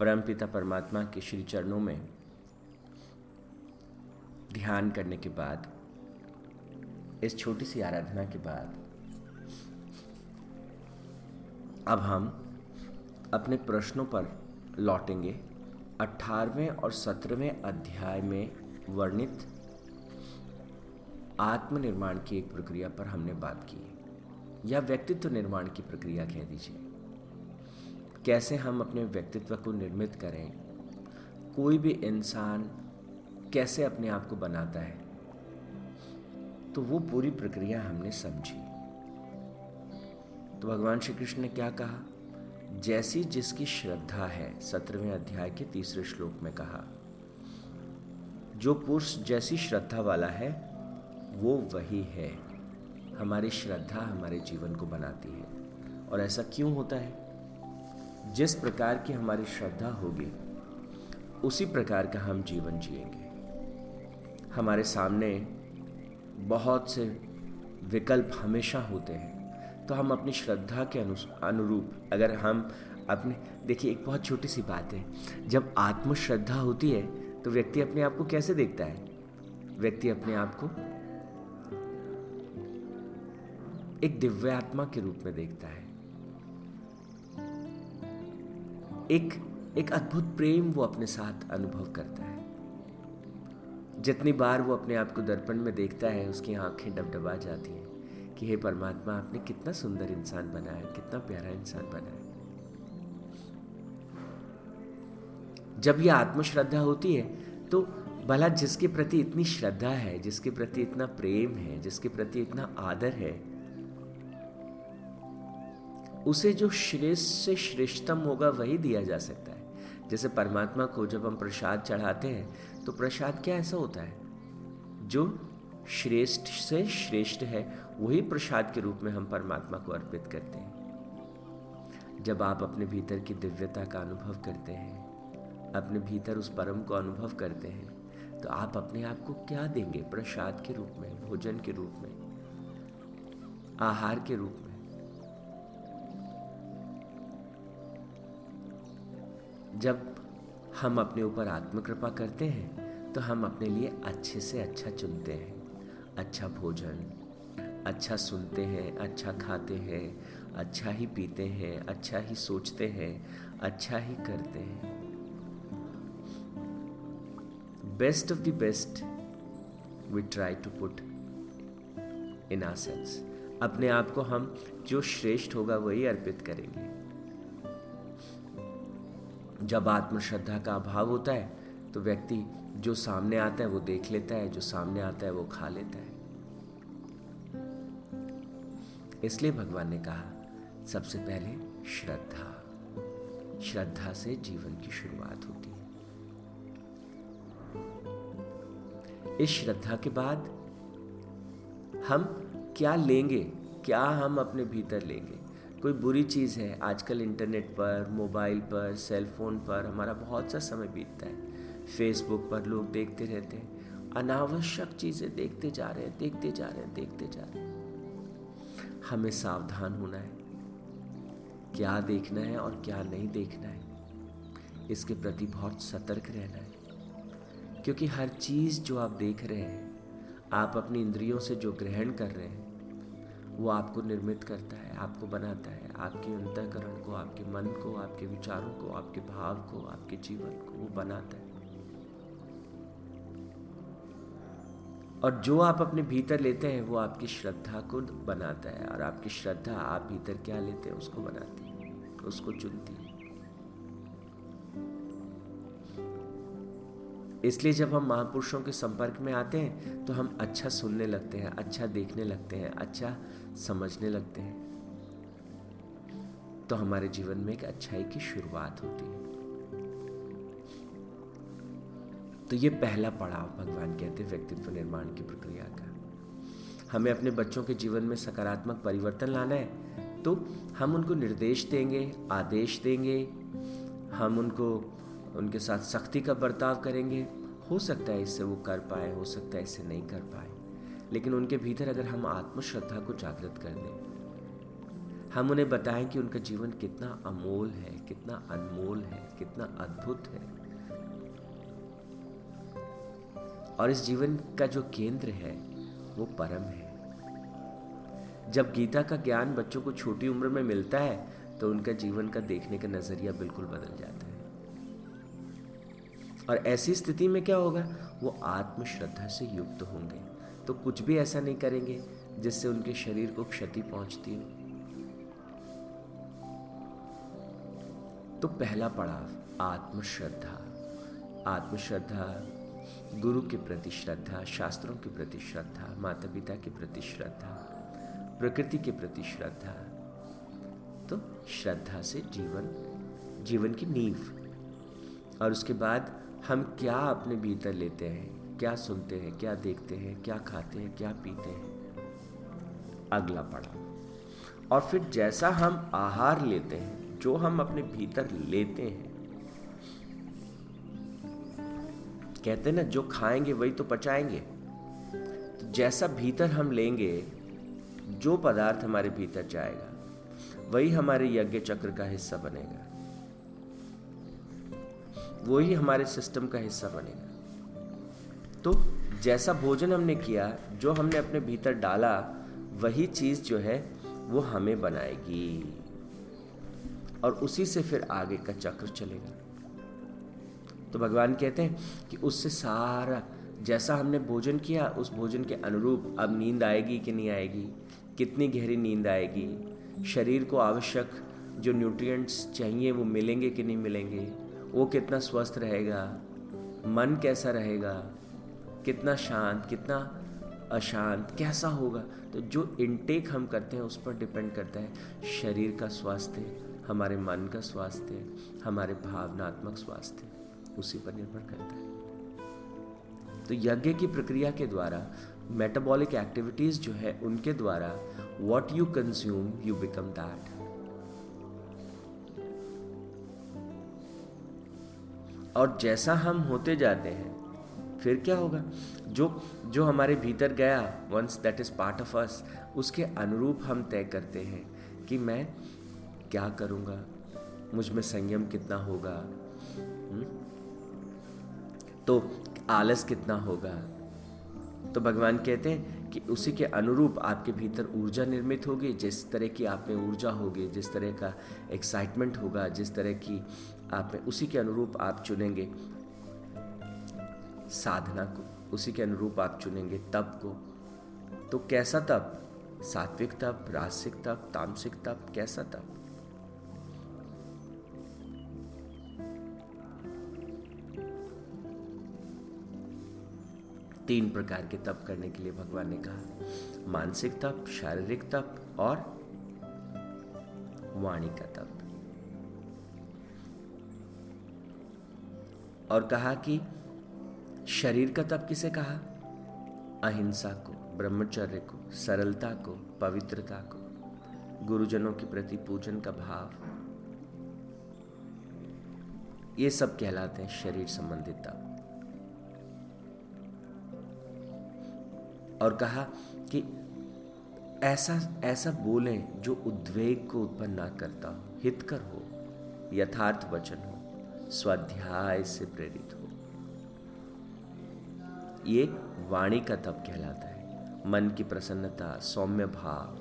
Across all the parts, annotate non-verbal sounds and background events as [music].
परमपिता परमात्मा के श्री चरणों में ध्यान करने के बाद, इस छोटी सी आराधना के बाद, अब हम अपने प्रश्नों पर लौटेंगे। अठारहवें और सत्रहवें अध्याय में वर्णित आत्मनिर्माण की एक प्रक्रिया पर हमने बात की। या व्यक्तित्व निर्माण की प्रक्रिया कह दीजिए। कैसे हम अपने व्यक्तित्व को निर्मित करें? कोई भी इंसान कैसे अपने आप को बनाता है? तो वो पूरी प्रक्रिया हमने समझी। तो भगवान श्री कृष्ण ने क्या कहा? जैसी जिसकी श्रद्धा है, सत्रहवें अध्याय के तीसरे श्लोक में कहा, जो पुरुष जैसी श्रद्धा वाला है, वो वही है। हमारी श्रद्धा हमारे जीवन को बनाती है। और ऐसा क्यों होता है? जिस प्रकार की हमारी श्रद्धा होगी, उसी प्रकार का हम जीवन जिएँगे। हमारे सामने बहुत से विकल्प हमेशा होते हैं तो हम अपनी श्रद्धा के अनुरूप अगर हम अपने, देखिए एक बहुत छोटी सी बात है, जब आत्मश्रद्धा होती है तो व्यक्ति अपने आप को कैसे देखता है? व्यक्ति अपने आप को एक दिव्य आत्मा के रूप में देखता है। एक एक अद्भुत प्रेम वो अपने साथ अनुभव करता है। जितनी बार वो अपने आप को दर्पण में देखता है, उसकी आँखें डबडबा जाती हैं कि हे परमात्मा, आपने कितना सुंदर इंसान बनाया, कितना प्यारा इंसान बनाया। जब ये आत्मश्रद्धा होती है तो भला जिसके प्रति इतनी श्रद्धा है, जिसके प्रति इतना प्रेम है, जिसके प्रति इतना आदर है उसे जो श्रेष्ठ से श्रेष्ठतम होगा वही दिया जा सकता है। जैसे परमात्मा को जब हम प्रसाद चढ़ाते हैं तो प्रसाद क्या ऐसा होता है? जो श्रेष्ठ से श्रेष्ठ है, वही प्रसाद के रूप में हम परमात्मा को अर्पित करते हैं। जब आप अपने भीतर की दिव्यता का अनुभव करते हैं, अपने भीतर उस परम को अनुभव करते हैं तो आप अपने आप को क्या देंगे? प्रसाद के रूप में, भोजन के रूप में, आहार के रूप में। जब हम अपने ऊपर आत्मकृपा करते हैं तो हम अपने लिए अच्छे से अच्छा चुनते हैं। अच्छा भोजन अच्छा सुनते हैं अच्छा खाते हैं अच्छा ही पीते हैं अच्छा ही सोचते हैं अच्छा ही करते हैं। Best of the best we try to put in ourselves अपने आप को हम जो श्रेष्ठ होगा, वही अर्पित करेंगे। जब आत्मश्रद्धा का अभाव होता है तो व्यक्ति जो सामने आता है वो देख लेता है, जो सामने आता है वो खा लेता है। इसलिए भगवान ने कहा, सबसे पहले श्रद्धा। श्रद्धा से जीवन की शुरुआत होती है। इस श्रद्धा के बाद हम क्या लेंगे, क्या हम अपने भीतर लेंगे? कोई बुरी चीज़ है आजकल इंटरनेट पर, मोबाइल पर सेलफोन पर, हमारा बहुत सा समय बीतता है। फेसबुक पर लोग देखते रहते हैं, अनावश्यक चीज़ें देखते जा रहे हैं, देखते जा रहे हैं, देखते जा रहे हैं। हमें सावधान होना है, क्या देखना है और क्या नहीं देखना है। इसके प्रति बहुत सतर्क रहना है, क्योंकि हर चीज़ जो आप देख रहे हैं, आप अपनी इंद्रियों से जो ग्रहण कर रहे हैं वो आपको निर्मित करता है, आपको बनाता है, आपके अंतकरण को, आपके मन को, आपके विचारों को, आपके भाव को, आपके जीवन को वो बनाता है। और जो आप अपने भीतर लेते हैं, वो आपकी श्रद्धा को बनाता है और आपकी श्रद्धा आप भीतर क्या लेते हैं, उसको बनाती है, उसको चुनती है। इसलिए जब हम महापुरुषों के संपर्क में आते हैं तो हम अच्छा सुनने लगते हैं अच्छा देखने लगते हैं अच्छा समझने लगते हैं। तो हमारे जीवन में एक अच्छाई की शुरुआत होती है। तो ये पहला पड़ाव भगवान कहते हैं व्यक्तित्व निर्माण की प्रक्रिया का। हमें अपने बच्चों के जीवन में सकारात्मक परिवर्तन लाना है तो हम उनको निर्देश देंगे, आदेश देंगे, हम उनको उनके साथ सख्ती का बर्ताव करेंगे। हो सकता है इससे वो कर पाए, हो सकता है इससे नहीं कर पाए। लेकिन उनके भीतर अगर हम आत्मश्रद्धा को जागृत कर दें हम उन्हें बताएँ कि उनका जीवन कितना अमोल है, कितना अनमोल है, कितना अद्भुत है। और इस जीवन का जो केंद्र है, वो परम है। जब गीता का ज्ञान बच्चों को छोटी उम्र में मिलता है तो उनका जीवन का देखने का नज़रिया बिल्कुल बदल जाता है। और ऐसी स्थिति में क्या होगा? वो आत्मश्रद्धा से युक्त होंगे। तो कुछ भी ऐसा नहीं करेंगे जिससे उनके शरीर को क्षति पहुँचती हो। तो पहला पड़ाव, आत्मश्रद्धा। आत्मश्रद्धा, गुरु के प्रति श्रद्धा, शास्त्रों के प्रति श्रद्धा माता पिता के प्रति श्रद्धा, प्रकृति के प्रति श्रद्धा। तो श्रद्धा से जीवन जीवन की नींव। और उसके बाद हम क्या अपने भीतर लेते हैं? क्या सुनते हैं? क्या देखते हैं? क्या खाते हैं? क्या पीते हैं? अगला पड़ा और फिर जैसा हम आहार लेते हैं, जो हम अपने भीतर लेते हैं, कहते हैं ना, जो खाएँगे वही तो पचाएँगे। तो जैसा भीतर हम लेंगे, जो पदार्थ हमारे भीतर जाएगा, वही हमारे यज्ञ चक्र का हिस्सा बनेगा। वही हमारे सिस्टम का हिस्सा बनेगा। तो जैसा भोजन हमने किया, जो हमने अपने भीतर डाला, वही चीज़ जो है, वो हमें बनाएगी। और उसी से फिर आगे का चक्र चलेगा। तो भगवान कहते हैं कि उससे सारा, जैसा हमने भोजन किया, उस भोजन के अनुरूप अब नींद आएगी कि नहीं आएगी? कितनी गहरी नींद आएगी? शरीर को आवश्यक जो न्यूट्रिएंट्स चाहिए, वो मिलेंगे कि नहीं मिलेंगे? वो कितना स्वस्थ रहेगा, मन कैसा रहेगा, कितना शांत, कितना अशांत, कैसा होगा? तो जो इनटेक हम करते हैं, उस पर डिपेंड करता है शरीर का स्वास्थ्य, हमारे मन का स्वास्थ्य, हमारे भावनात्मक स्वास्थ्य, उसी पर निर्भर करता है। तो यज्ञ की प्रक्रिया के द्वारा मेटाबॉलिक एक्टिविटीज़ जो है, उनके द्वारा what you consume you become that और जैसा हम होते जाते हैं, फिर क्या होगा जो जो हमारे भीतर गया once that is part of us उसके अनुरूप हम तय करते हैं कि मैं क्या करूँगा मुझमें संयम कितना होगा हुँ? हम्म? तो आलस कितना होगा तो भगवान कहते हैं कि उसी के अनुरूप आपके भीतर ऊर्जा निर्मित होगी, जिस तरह की आप में ऊर्जा होगी, जिस तरह का एक्साइटमेंट होगा, जिस तरह की आप में उसी के अनुरूप आप चुनेंगे साधना को, उसी के अनुरूप आप चुनेंगे तप को। तो कैसा तप? सात्विक तप, रासिक तप, तामसिक तप, कैसा तप? तीन प्रकार के तप करने के लिए भगवान ने कहा। मानसिक तप, शारीरिक तप और वाणी का तप। और कहा कि शरीर का तप किसे कहा? अहिंसा को, ब्रह्मचर्य को, सरलता को, पवित्रता को, गुरुजनों के प्रति पूजन का भाव। ये सब कहलाते हैं शरीर संबंधित तप। और कहा कि ऐसा ऐसा बोले जो उद्वेग को उत्पन्न ना करता हो, हितकर हो, यथार्थ वचन हो, स्वाध्याय से प्रेरित हो। ये वाणी का तप कहलाता है। मन की प्रसन्नता, सौम्य भाव,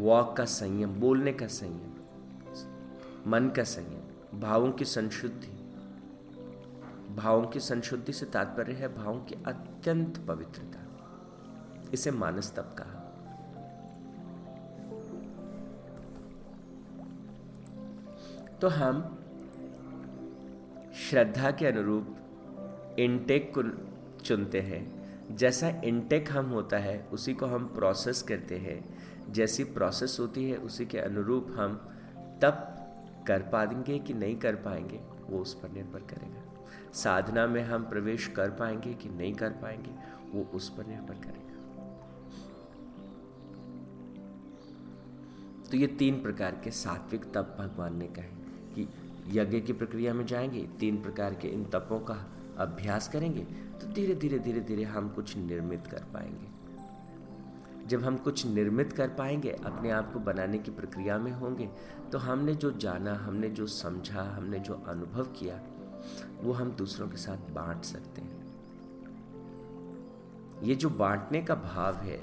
वॉक का संयम, बोलने का संयम, मन का संयम, भावों की संशुद्धि। भावों की संशुद्धि से तात्पर्य है भावों की अत्यंत पवित्रता। इसे मानस तप कहा। तो हम श्रद्धा के अनुरूप इनटेक को चुनते हैं। जैसा इनटेक हम होता है, उसी को हम प्रोसेस करते हैं। जैसी प्रोसेस होती है, उसी के अनुरूप हम तब कर पाएँगे कि नहीं कर पाएँगे, वो उस पर निर्भर करेगा। साधना में हम प्रवेश कर पाएँगे कि नहीं कर पाएँगे, वो उस पर निर्भर करेगा। तो ये तीन प्रकार के सात्विक तप भगवान ने कहे कि यज्ञ की प्रक्रिया में जाएँगे, तीन प्रकार के इन तपों का अभ्यास करेंगे तो धीरे धीरे धीरे धीरे हम कुछ निर्मित कर पाएँगे। जब हम कुछ निर्मित कर पाएँगे, अपने आप को बनाने की प्रक्रिया में होंगे तो हमने जो जाना, हमने जो समझा, हमने जो अनुभव किया वो हम दूसरों के साथ बांट सकते हैं। ये जो बांटने का भाव है,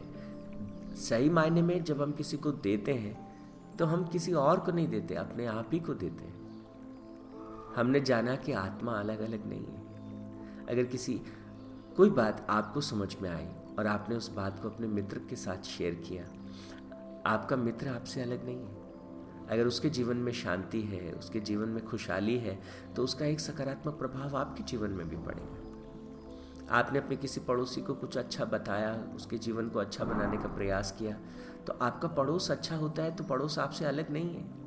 सही मायने में जब हम किसी को देते हैं तो हम किसी और को नहीं देते, अपने आप ही को देते हैं। हमने जाना कि आत्मा अलग अलग नहीं है। अगर किसी, कोई बात आपको समझ में आई और आपने उस बात को अपने मित्र के साथ शेयर किया, आपका मित्र आपसे अलग नहीं है। अगर उसके जीवन में शांति है, उसके जीवन में खुशहाली है तो उसका एक सकारात्मक प्रभाव आपके जीवन में भी पड़ेगा। आपने अपने किसी पड़ोसी को कुछ अच्छा बताया, उसके जीवन को अच्छा बनाने का प्रयास किया तो आपका पड़ोस अच्छा होता है तो पड़ोस आपसे अलग नहीं है।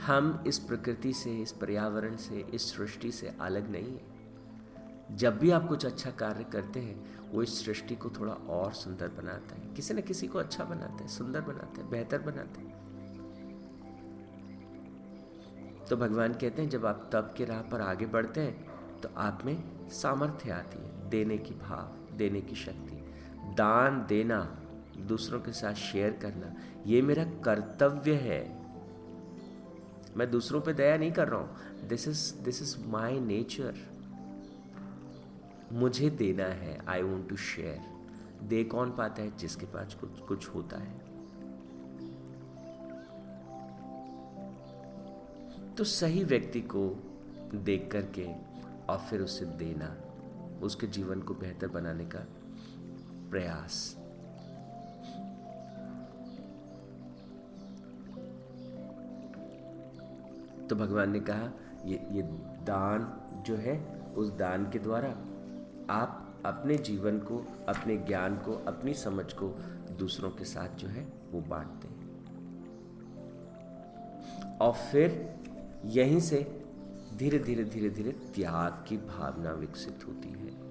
हम इस प्रकृति से, इस पर्यावरण से, इस सृष्टि से अलग नहीं है। जब भी आप कुछ अच्छा कार्य करते हैं, वो इस सृष्टि को थोड़ा और सुंदर बनाता है। किसी न किसी को अच्छा बनाता है, सुंदर बनाता है, बेहतर बनाता है। तो भगवान कहते हैं, जब आप तप के राह पर आगे बढ़ते हैं तो आप में सामर्थ्य आती है, देने की भाव, देने की शक्ति। दान देना, दूसरों के साथ शेयर करना, ये मेरा कर्तव्य है। मैं दूसरों पे दया नहीं कर रहा हूँ। This is this is my nature मुझे देना है आई वॉन्ट टू शेयर दे कौन पाता है? जिसके पास कुछ कुछ होता है। तो सही व्यक्ति को देख करके और फिर उसे देना, उसके जीवन को बेहतर बनाने का प्रयास। तो भगवान ने कहा, ये ये दान जो है, उस दान के द्वारा आप अपने जीवन को, अपने ज्ञान को, अपनी समझ को दूसरों के साथ जो है वो बांटते हैं। और फिर यहीं से धीरे धीरे धीरे धीरे त्याग की भावना विकसित होती है।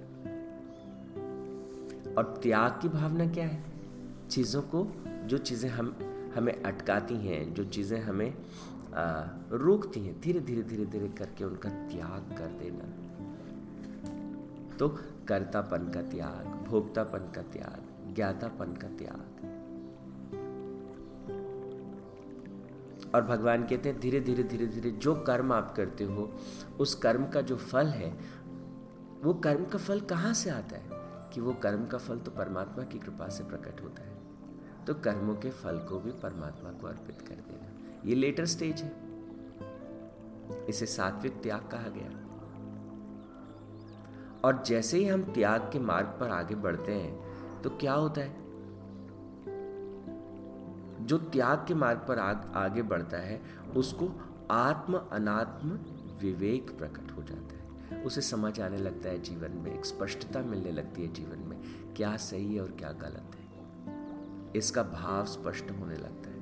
और त्याग की भावना क्या है? चीज़ों को, जो चीज़ें हम, हमें अटकाती हैं, जो चीज़ें हमें रोकती हैं, धीरे धीरे धीरे धीरे करके उनका त्याग कर देना। तो कर्तापन का त्याग, भोक्तापन का त्याग, ज्ञातापन का त्याग। और भगवान कहते हैं, धीरे धीरे धीरे धीरे जो कर्म आप करते हो, उस कर्म का जो फल है, वो कर्म का फल कहाँ से आता है? कि वो कर्म का फल तो परमात्मा की कृपा से प्रकट होता है। तो कर्मों के फल को भी परमात्मा को अर्पित कर देना। ये लेटर स्टेज है। इसे सात्विक त्याग कहा गया। और जैसे ही हम त्याग के मार्ग पर आगे बढ़ते हैं तो क्या होता है? जो त्याग के मार्ग पर आग, आगे बढ़ता है उसको आत्म अनात्म विवेक प्रकट हो जाता है। उसे समझ आने लगता है जीवन में एक स्पष्टता मिलने लगती है जीवन में क्या सही है और क्या गलत है। इसका भाव स्पष्ट होने लगता है।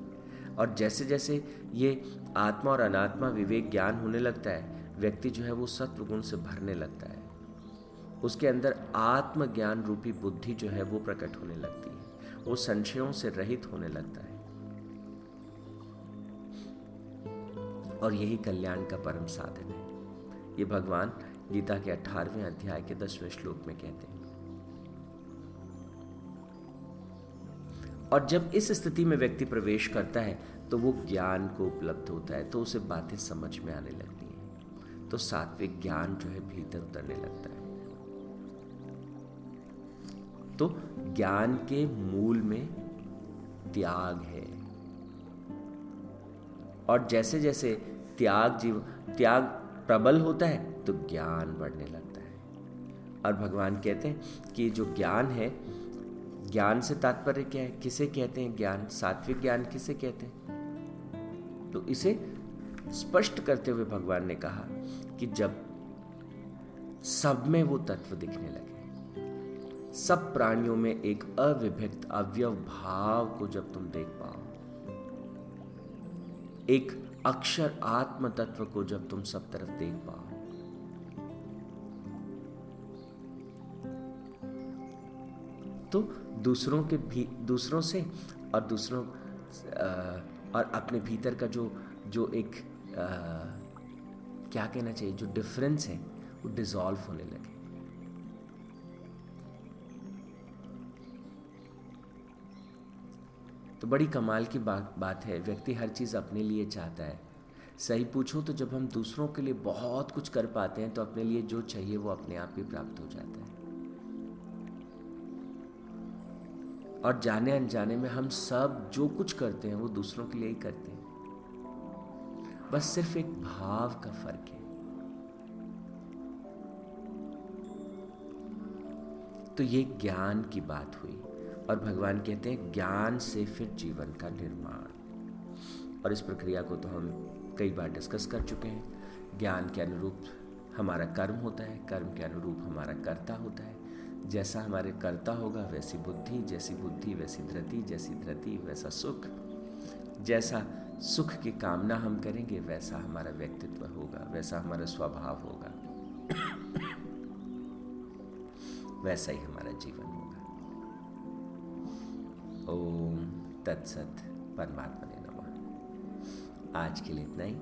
और जैसे जैसे ये आत्मा और अनात्मा विवेक ज्ञान होने लगता है व्यक्ति जो है वो सत्व गुण से भरने लगता है। उसके अंदर आत्मज्ञान रूपी बुद्धि जो है वो प्रकट होने लगती है। वो संशयों से रहित होने लगता है। और यही कल्याण का परम साधन है। ये भगवान गीता के अठारहवें अध्याय के दसवें श्लोक में कहते हैं। और जब इस स्थिति में व्यक्ति प्रवेश करता है तो वो ज्ञान को उपलब्ध होता है तो उसे बातें समझ में आने लगती हैं। तो सात्विक ज्ञान जो है भीतर उतरने लगता है। तो ज्ञान के मूल में त्याग है। और जैसे जैसे त्याग जीव, त्याग प्रबल होता है तो ज्ञान बढ़ने लगता है। और भगवान कहते हैं कि जो ज्ञान है, ज्ञान से तात्पर्य क्या है? किसे कहते हैं ज्ञान? सात्विक ज्ञान किसे कहते हैं? तो इसे स्पष्ट करते हुए भगवान ने कहा कि जब सब में वो तत्व दिखने लगे सब प्राणियों में एक अविभक्त अवयव भाव को जब तुम देख पाओ एक अक्षर आत्म तत्व को जब तुम सब तरफ़ देख पाओ तो दूसरों के भी दूसरों से और दूसरों और अपने भीतर का जो जो एक आ, क्या कहना चाहिए जो डिफरेंस है वो डिज़ोल्व होने लगे। तो बड़ी कमाल की बात बात है, व्यक्ति हर चीज़ अपने लिए चाहता है। सही पूछो तो जब हम दूसरों के लिए बहुत कुछ कर पाते हैं तो अपने लिए जो चाहिए वो अपने आप ही प्राप्त हो जाता है। और जाने अनजाने में हम सब जो कुछ करते हैं, वो दूसरों के लिए ही करते हैं। बस सिर्फ़ एक भाव का फ़र्क है। तो ये ज्ञान की बात हुई। और भगवान कहते हैं, ज्ञान से फिर जीवन का निर्माण। और इस प्रक्रिया को तो हम कई बार डिस्कस कर चुके हैं। ज्ञान के अनुरूप हमारा कर्म होता है, कर्म के अनुरूप हमारा कर्ता होता है। जैसा हमारे कर्ता होगा, वैसी बुद्धि, जैसी बुद्धि, वैसी धृति जैसी धृति वैसा सुख। जैसा सुख की कामना हम करेंगे, वैसा हमारा व्यक्तित्व होगा, वैसा हमारा स्वभाव होगा। [coughs] वैसा ही हमारा जीवन होगा। ओम तत्सत परमात्मा ने नमः। आज के लिए इतना ही।